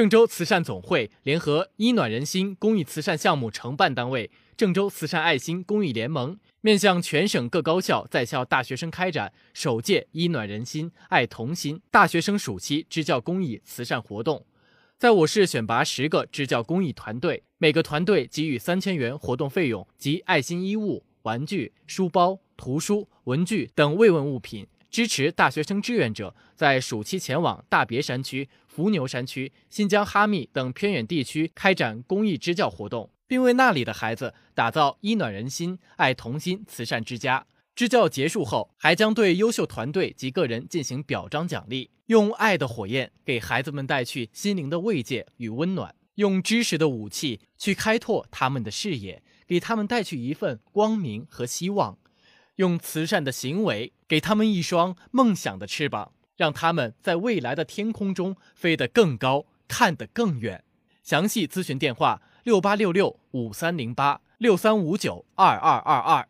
郑州慈善总会联合“伊暖人心”公益慈善项目承办单位郑州慈善爱心公益联盟，面向全省各高校在校大学生开展首届“伊暖人心，爱童心”大学生暑期支教公益慈善活动。在我市选拔十个支教公益团队，每个团队给予三千元活动费用及爱心衣物、玩具、书包、图书、文具等慰问物品。支持大学生志愿者在暑期前往大别山区、伏牛山区、新疆哈密等偏远地区开展公益支教活动，并为那里的孩子打造“医暖人心、爱童心”慈善之家。支教结束后，还将对优秀团队及个人进行表彰奖励，用爱的火焰给孩子们带去心灵的慰藉与温暖，用知识的武器去开拓他们的视野，给他们带去一份光明和希望。用慈善的行为给他们一双梦想的翅膀，让他们在未来的天空中飞得更高，看得更远。详细咨询电话：六八六六五三零八六三五九二二二二。